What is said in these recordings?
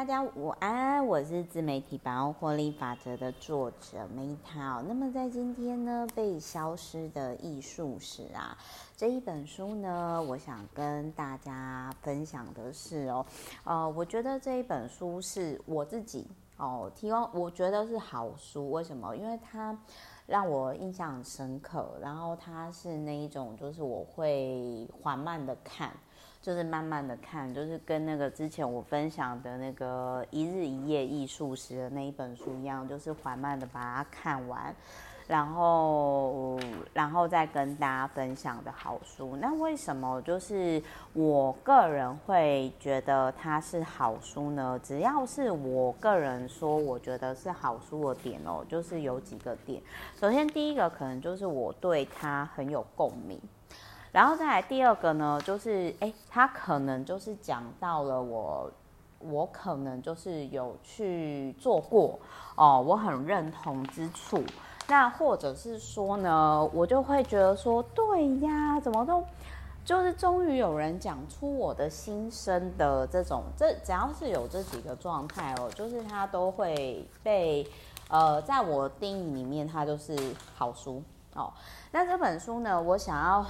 大家午安，我是自媒体百万获利法则的作者梅涛。那么在今天呢，被消失的艺术史啊这一本书呢，我想跟大家分享的是哦，呃，我觉得这一本书是我自己哦提供，我觉得是好书。为什么？因为它让我印象很深刻，然后它是那一种，就是我会缓慢的看。就是慢慢的看，就是跟那个之前我分享的那个一日一夜艺术史的那一本书一样，就是缓慢的把它看完，然后然后再跟大家分享的好书。那为什么就是我个人会觉得它是好书呢？只要是我个人说我觉得是好书的点哦，就是有几个点。首先第一个可能就是我对它很有共鸣。然后再来第二个呢，就是哎，他可能就是讲到了我，我可能就是有去做过哦，我很认同之处。那或者是说呢，我就会觉得说，对呀，怎么都就是终于有人讲出我的心声的这种，这只要是有这几个状态哦，就是他都会被呃，在我定义里面，它就是好书哦。那这本书呢，我想要。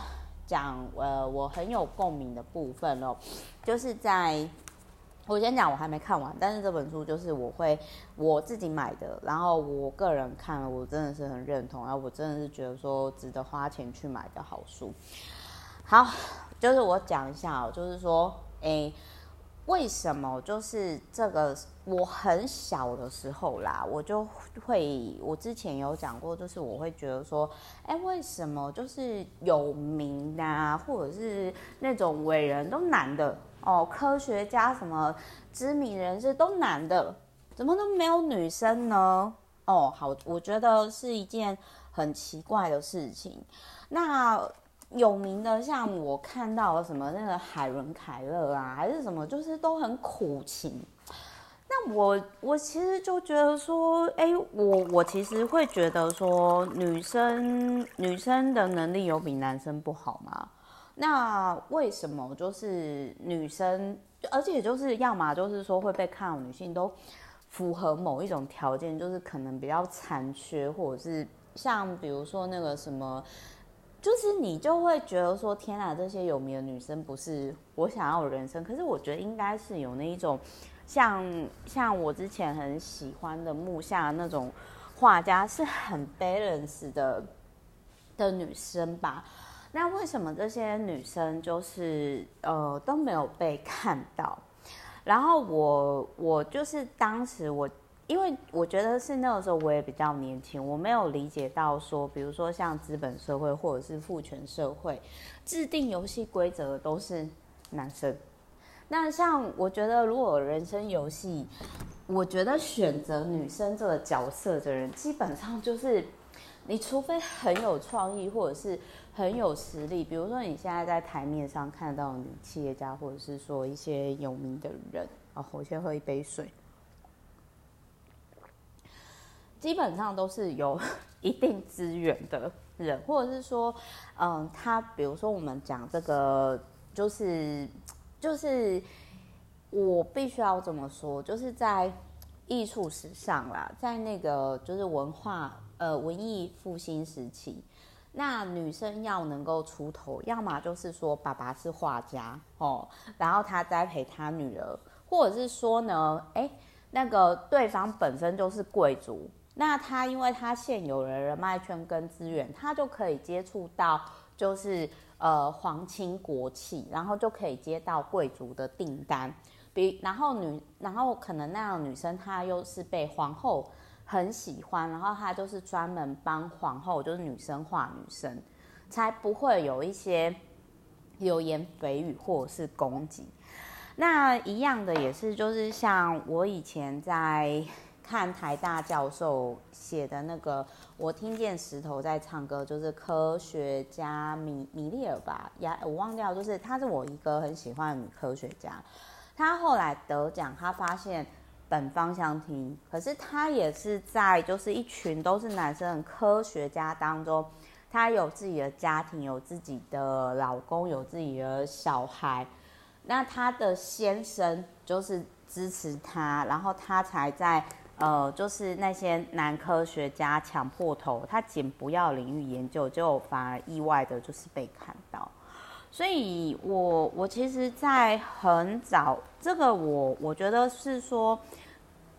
讲呃，我很有共鸣的部分哦，就是在我先讲，我还没看完，但是这本书就是我会我自己买的，然后我个人看了，我真的是很认同，然后我真的是觉得说值得花钱去买的好书。好，就是我讲一下哦，就是说，诶。为什么？就是这个，我很小的时候啦，我就会，我之前有讲过，就是我会觉得说，哎，为什么就是有名啊，或者是那种伟人都男的哦，科学家什么知名人士都男的，怎么都没有女生呢？哦，好，我觉得是一件很奇怪的事情。那。有名的，像我看到什么那个海伦凯勒啊，还是什么，就是都很苦情。那我我其实就觉得说，哎、我我其实会觉得说，女生女生的能力有比男生不好吗？那为什么就是女生，而且就是要么就是说会被看到女性都符合某一种条件，就是可能比较残缺，或者是像比如说那个什么。就是你就会觉得说，天哪，这些有名的女生不是我想要的人生。可是我觉得应该是有那一种像，像像我之前很喜欢的木下那种画家，是很 balance 的的女生吧？那为什么这些女生就是呃都没有被看到？然后我我就是当时我。因为我觉得是那个时候我也比较年轻，我没有理解到说，比如说像资本社会或者是父权社会，制定游戏规则都是男生。那像我觉得，如果人生游戏，我觉得选择女生这个角色的人，基本上就是你除非很有创意或者是很有实力，比如说你现在在台面上看到女企业家，或者是说一些有名的人。啊，我先喝一杯水。基本上都是有 一定资源的人，或者是说，嗯，他比如说我们讲这个，就是就是我必须要这么说，就是在艺术史上啦，在那个就是文化呃文艺复兴时期，那女生要能够出头，要么就是说爸爸是画家哦，然后他栽培他女儿，或者是说呢，哎，那个对方本身就是贵族。那他因为他现有的人脉圈跟资源，他就可以接触到就是呃皇亲国戚，然后就可以接到贵族的订单。比然后女，然后可能那样女生她又是被皇后很喜欢，然后她就是专门帮皇后就是女生画女生，才不会有一些流言蜚语或者是攻击。那一样的也是就是像我以前在。看台大教授写的那个，我听见石头在唱歌，就是科学家米米利尔吧，呀，我忘掉，就是她是我一个很喜欢的女科学家。她后来得奖，她发现本芳香烃，可是她也是在就是一群都是男生的科学家当中，她有自己的家庭，有自己的老公，有自己的小孩。那她的先生就是。支持他，然后他才在呃，就是那些男科学家抢破头，他仅不要领域研究，就反而意外的就是被看到。所以我我其实，在很早这个我我觉得是说，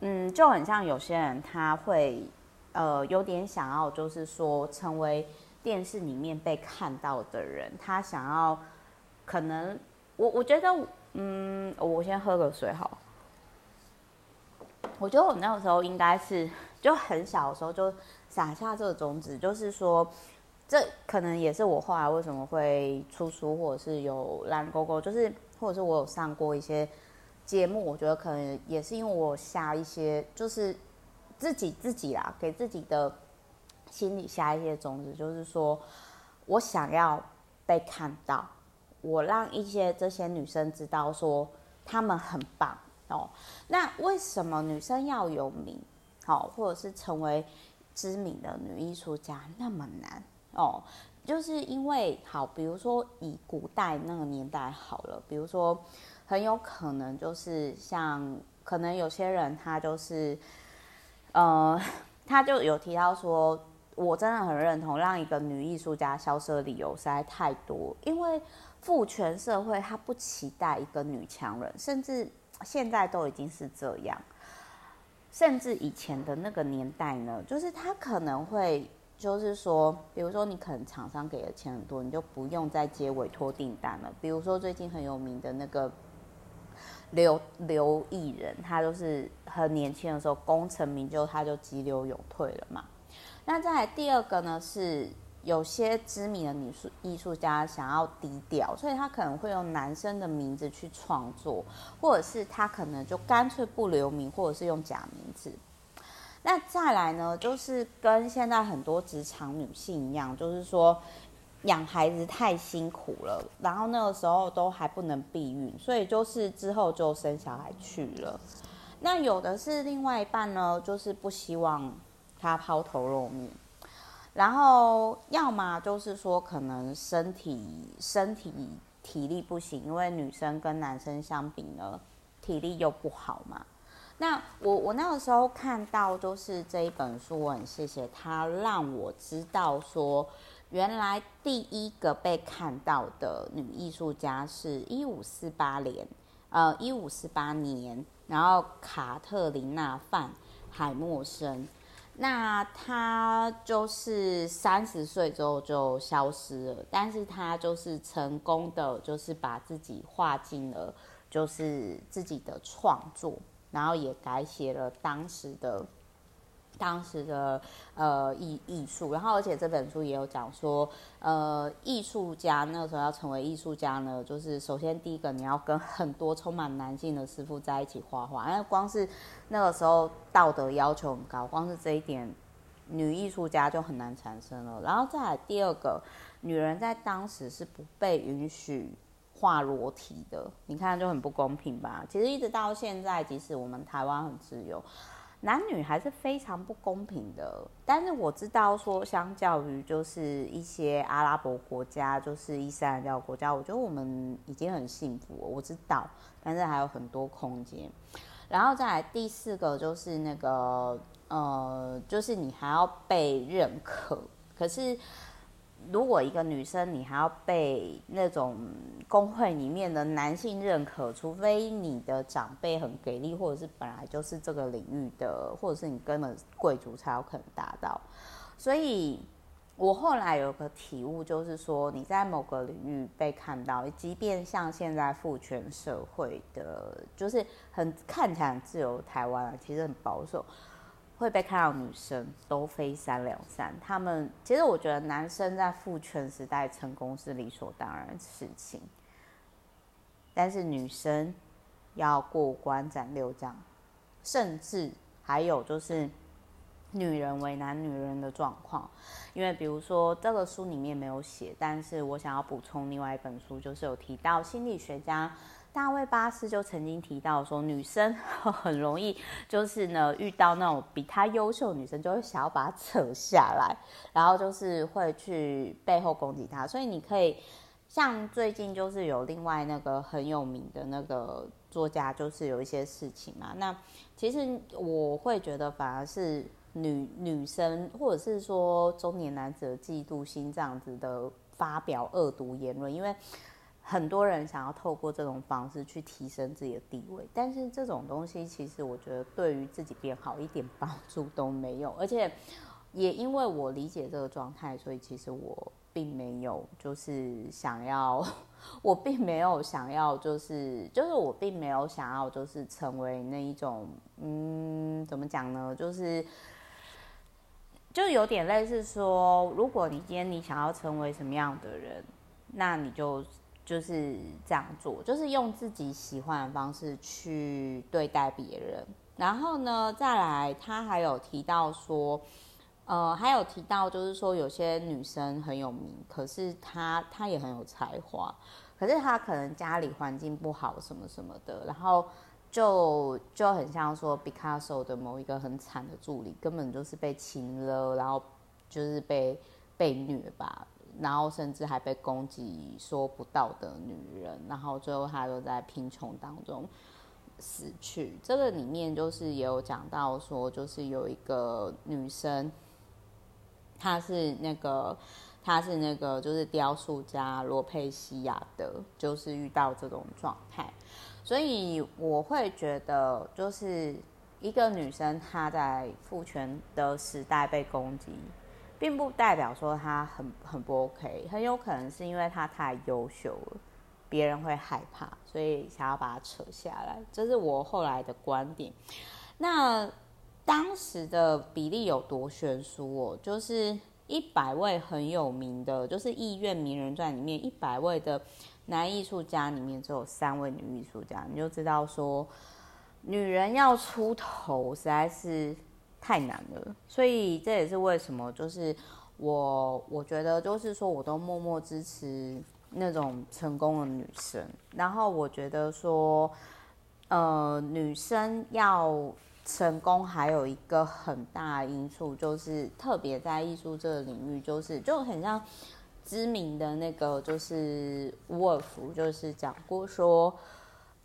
嗯，就很像有些人他会呃有点想要，就是说成为电视里面被看到的人，他想要可能我我觉得嗯，我先喝个水好。我觉得我那个时候应该是就很小的时候就撒下这个种子，就是说。这可能也是我后来为什么会出书，或者是有蓝勾勾，就是或者是我有上过一些节目，我觉得可能也是因为我下一些，就是自己自己啦，给自己的心里下一些种子，就是说我想要被看到，我让一些这些女生知道说她们很棒哦。那为什么女生要有名，好，或者是成为知名的女艺术家那么难？哦，就是因为好，比如说以古代那个年代好了，比如说很有可能就是像可能有些人他就是，呃，他就有提到说，我真的很认同让一个女艺术家消失的理由实在太多，因为父权社会他不期待一个女强人，甚至现在都已经是这样，甚至以前的那个年代呢，就是他可能会。就是说，比如说你可能厂商给的钱很多，你就不用再接委托订单了。比如说最近很有名的那个刘刘艺人，他就是很年轻的时候功成名就，他就急流勇退了嘛。那再来第二个呢，是有些知名的女艺术家想要低调，所以他可能会用男生的名字去创作，或者是他可能就干脆不留名，或者是用假名字。那再来呢，就是跟现在很多职场女性一样，就是说养孩子太辛苦了，然后那个时候都还不能避孕，所以就是之后就生小孩去了。那有的是另外一半呢，就是不希望他抛头露面，然后要么就是说可能身体身体体力不行，因为女生跟男生相比呢，体力又不好嘛。那我我那个时候看到就是这一本书，我很谢谢他让我知道说，原来第一个被看到的女艺术家是一五四八年，呃一五四八年，然后卡特琳娜范海默生，那他就是三十岁之后就消失了，但是他就是成功的就是把自己画进了就是自己的创作。然后也改写了当时的当时的呃艺艺术，然后而且这本书也有讲说，呃，艺术家那个时候要成为艺术家呢，就是首先第一个你要跟很多充满男性的师傅在一起画画，因为光是那个时候道德要求很高，光是这一点，女艺术家就很难产生了。然后再来第二个，女人在当时是不被允许。画裸体的，你看就很不公平吧？其实一直到现在，即使我们台湾很自由，男女还是非常不公平的。但是我知道说，相较于就是一些阿拉伯国家，就是伊斯兰教国家，我觉得我们已经很幸福。我知道，但是还有很多空间。然后再来第四个就是那个呃，就是你还要被认可，可是。如果一个女生，你还要被那种工会里面的男性认可，除非你的长辈很给力，或者是本来就是这个领域的，或者是你跟了贵族才有可能达到。所以我后来有个体悟，就是说你在某个领域被看到，即便像现在父权社会的，就是很看起来很自由，台湾其实很保守。会被看到女生都非三两三，他们其实我觉得男生在父权时代成功是理所当然的事情，但是女生要过关斩六将，甚至还有就是女人为难女人的状况，因为比如说这个书里面没有写，但是我想要补充另外一本书，就是有提到心理学家。大卫·巴斯就曾经提到说，女生 很容易就是呢，遇到那种比她优秀女生，就会想要把她扯下来，然后就是会去背后攻击她。所以你可以像最近就是有另外那个很有名的那个作家就是有一些事情嘛。那其实我会觉得，反而是女女生或者是说中年男子的嫉妒心这样子的发表恶毒言论，因为很多人想要透过这种方式去提升自己的地位，但是这种东西其实我觉得对于自己变好一点帮助都没有，而且也因为我理解这个状态，所以其实我。并没有，就是想要，我并没有想要，就是就是我并没有想要，就是成为那一种，嗯，怎么讲呢？就是就有点类似说，如果你今天你想要成为什么样的人，那你就就是这样做，就是用自己喜欢的方式去对待别人。然后呢，再来，他还有提到说。呃，还有提到就是说，有些女生很有名，可是她她也很有才华，可是她可能家里环境不好，什么什么的，然后就就很像说毕加索的某一个很惨的助理，根本就是被亲了，然后就是被被虐吧，然后甚至还被攻击说不道德女人，然后最后她就在贫穷当中死去。这个里面就是也有讲到说，就是有一个女生。她是那个，她是那个，就是雕塑家罗佩西亚的，就是遇到这种状态，所以我会觉得，就是一个女生她在父权的时代被攻击，并不代表说他很很不 OK，很有可能是因为他太优秀了，别人会害怕，所以想要把他扯下来，这是我后来的观点。那。当时的比例有多悬殊哦？就是一百位很有名的，就是《艺苑名人传》里面一百位的男艺术家里面，只有三位女艺术家，你就知道说，女人要出头实在是太难了。所以这也是为什么，就是我我觉得，就是说，我都默默支持那种成功的女生。然后我觉得说，呃，女生要。成功还有一个很大的因素，就是特别在艺术这个领域，就是就很像知名的那个，就是伍尔夫，就是讲过说，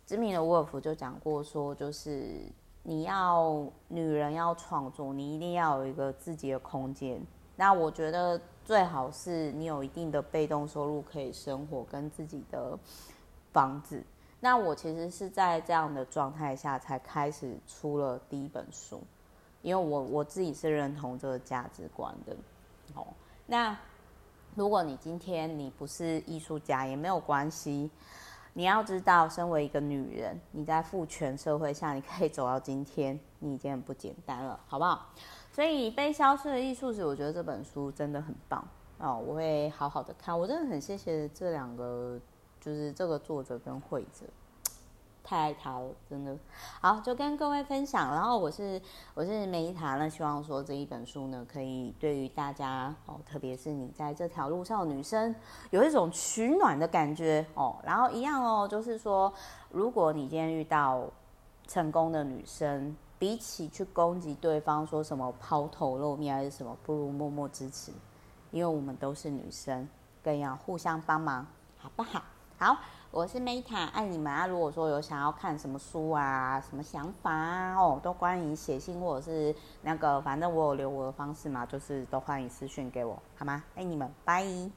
知名的伍尔夫就讲过说，就是你要女人要创作，你一定要有一个自己的空间。那我觉得最好是你有一定的被动收入可以生活，跟自己的房子。那我其实是在这样的状态下才开始出了第一本书，因为我我自己是认同这个价值观的。哦，那如果你今天你不是艺术家也没有关系，你要知道，身为一个女人，你在父权社会下你可以走到今天，你已经很不简单了，好不好？所以《被消失的艺术史》，我觉得这本书真的很棒哦，我会好好的看。我真的很谢谢这两个。就是这个作者跟绘者，太爱他了，真的好，就跟各位分享。然后我是我是梅伊塔，那希望说这一本书呢，可以对于大家哦，特别是你在这条路上的女生，有一种取暖的感觉哦。然后一样哦，就是说，如果你今天遇到成功的女生，比起去攻击对方，说什么抛头露面还是什么，不如默默支持，因为我们都是女生，更要互相帮忙，好不好？好，我是 Meta，爱你们啊！如果说有想要看什么书啊，什么想法啊，哦，都欢迎写信或者是那个，反正我有留我的方式嘛，就是都欢迎私讯给我，好吗？爱你们，拜。